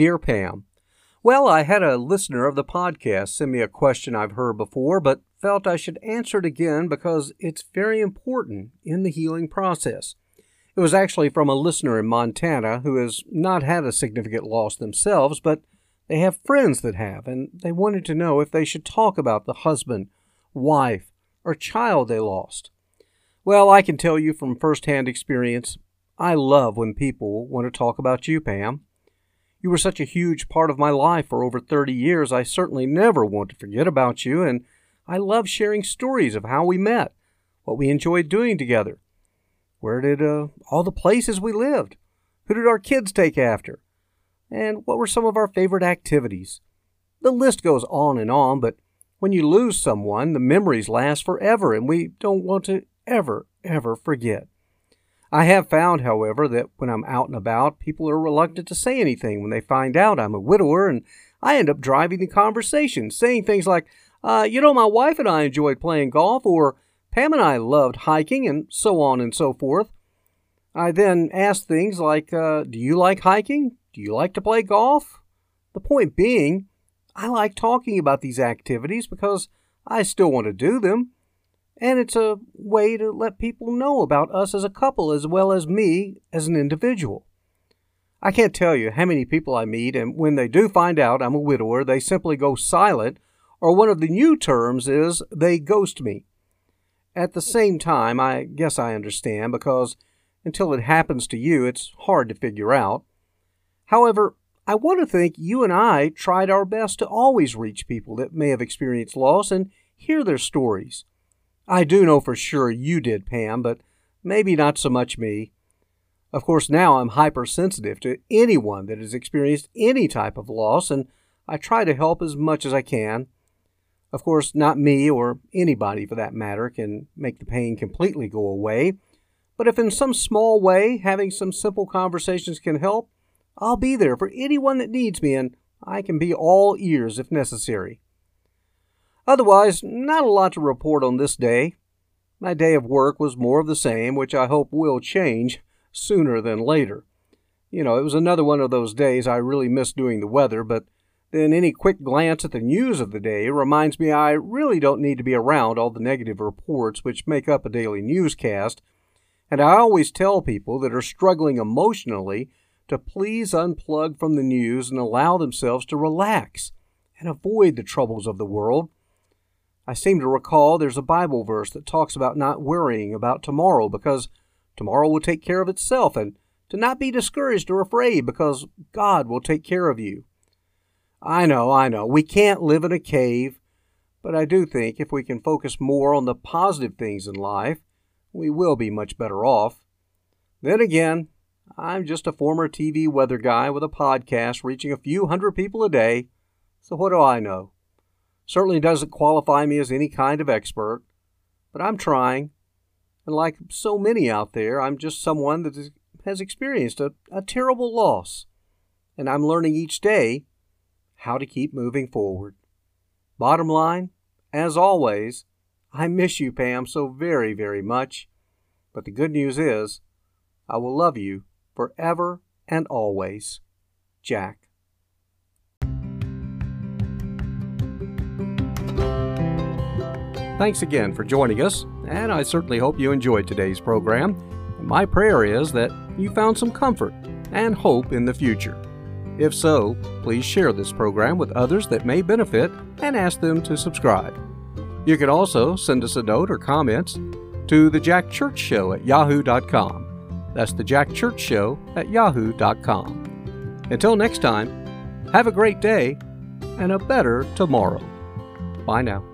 Dear Pam, Well, I had a listener of the podcast send me a question I've heard before, but felt I should answer it again because it's very important in the healing process. It was actually from a listener in Montana who has not had a significant loss themselves, but they have friends that have, and they wanted to know if they should talk about the husband, wife, or child they lost. Well, I can tell you from firsthand experience, I love when people want to talk about you, Pam. You were such a huge part of my life for over 30 years, I certainly never want to forget about you, and I love sharing stories of how we met, what we enjoyed doing together. Where did uh, all the places we lived? Who did our kids take after? And what were some of our favorite activities? The list goes on and on, but when you lose someone, the memories last forever, and we don't want to ever, ever forget. I have found, however, that when I'm out and about, people are reluctant to say anything when they find out I'm a widower, and I end up driving the conversation, saying things like, uh, you know, my wife and I enjoyed playing golf, or Pam and I loved hiking, and so on and so forth. I then ask things like, uh, do you like hiking? Do you like to play golf? The point being, I like talking about these activities because I still want to do them and it's a way to let people know about us as a couple as well as me as an individual. I can't tell you how many people I meet, and when they do find out I'm a widower, they simply go silent, or one of the new terms is they ghost me. At the same time, I guess I understand because until it happens to you, it's hard to figure out. However, I want to think you and I tried our best to always reach people that may have experienced loss and hear their stories. I do know for sure you did, Pam, but maybe not so much me. Of course, now I'm hypersensitive to anyone that has experienced any type of loss, and I try to help as much as I can. Of course, not me or anybody for that matter can make the pain completely go away, but if in some small way having some simple conversations can help, I'll be there for anyone that needs me, and I can be all ears if necessary. Otherwise, not a lot to report on this day. My day of work was more of the same, which I hope will change sooner than later. You know, it was another one of those days I really miss doing the weather, but then any quick glance at the news of the day reminds me I really don't need to be around all the negative reports which make up a daily newscast, and I always tell people that are struggling emotionally to please unplug from the news and allow themselves to relax and avoid the troubles of the world I seem to recall there's a Bible verse that talks about not worrying about tomorrow because tomorrow will take care of itself and to not be discouraged or afraid because God will take care of you. I know, I know, we can't live in a cave, but I do think if we can focus more on the positive things in life, we will be much better off. Then again, I'm just a former TV weather guy with a podcast reaching a few hundred people a day, so what do I know? Certainly doesn't qualify me as any kind of expert, but I'm trying. And like so many out there, I'm just someone that has experienced a, a terrible loss. And I'm learning each day how to keep moving forward. Bottom line, as always, I miss you, Pam, so very, very much. But the good news is, I will love you forever and always. Jack. Thanks again for joining us, and I certainly hope you enjoyed today's program. And my prayer is that you found some comfort and hope in the future. If so, please share this program with others that may benefit and ask them to subscribe. You can also send us a note or comments to the Jack Church Show at yahoo.com. That's the Jack Church Show at yahoo.com. Until next time, have a great day and a better tomorrow. Bye now.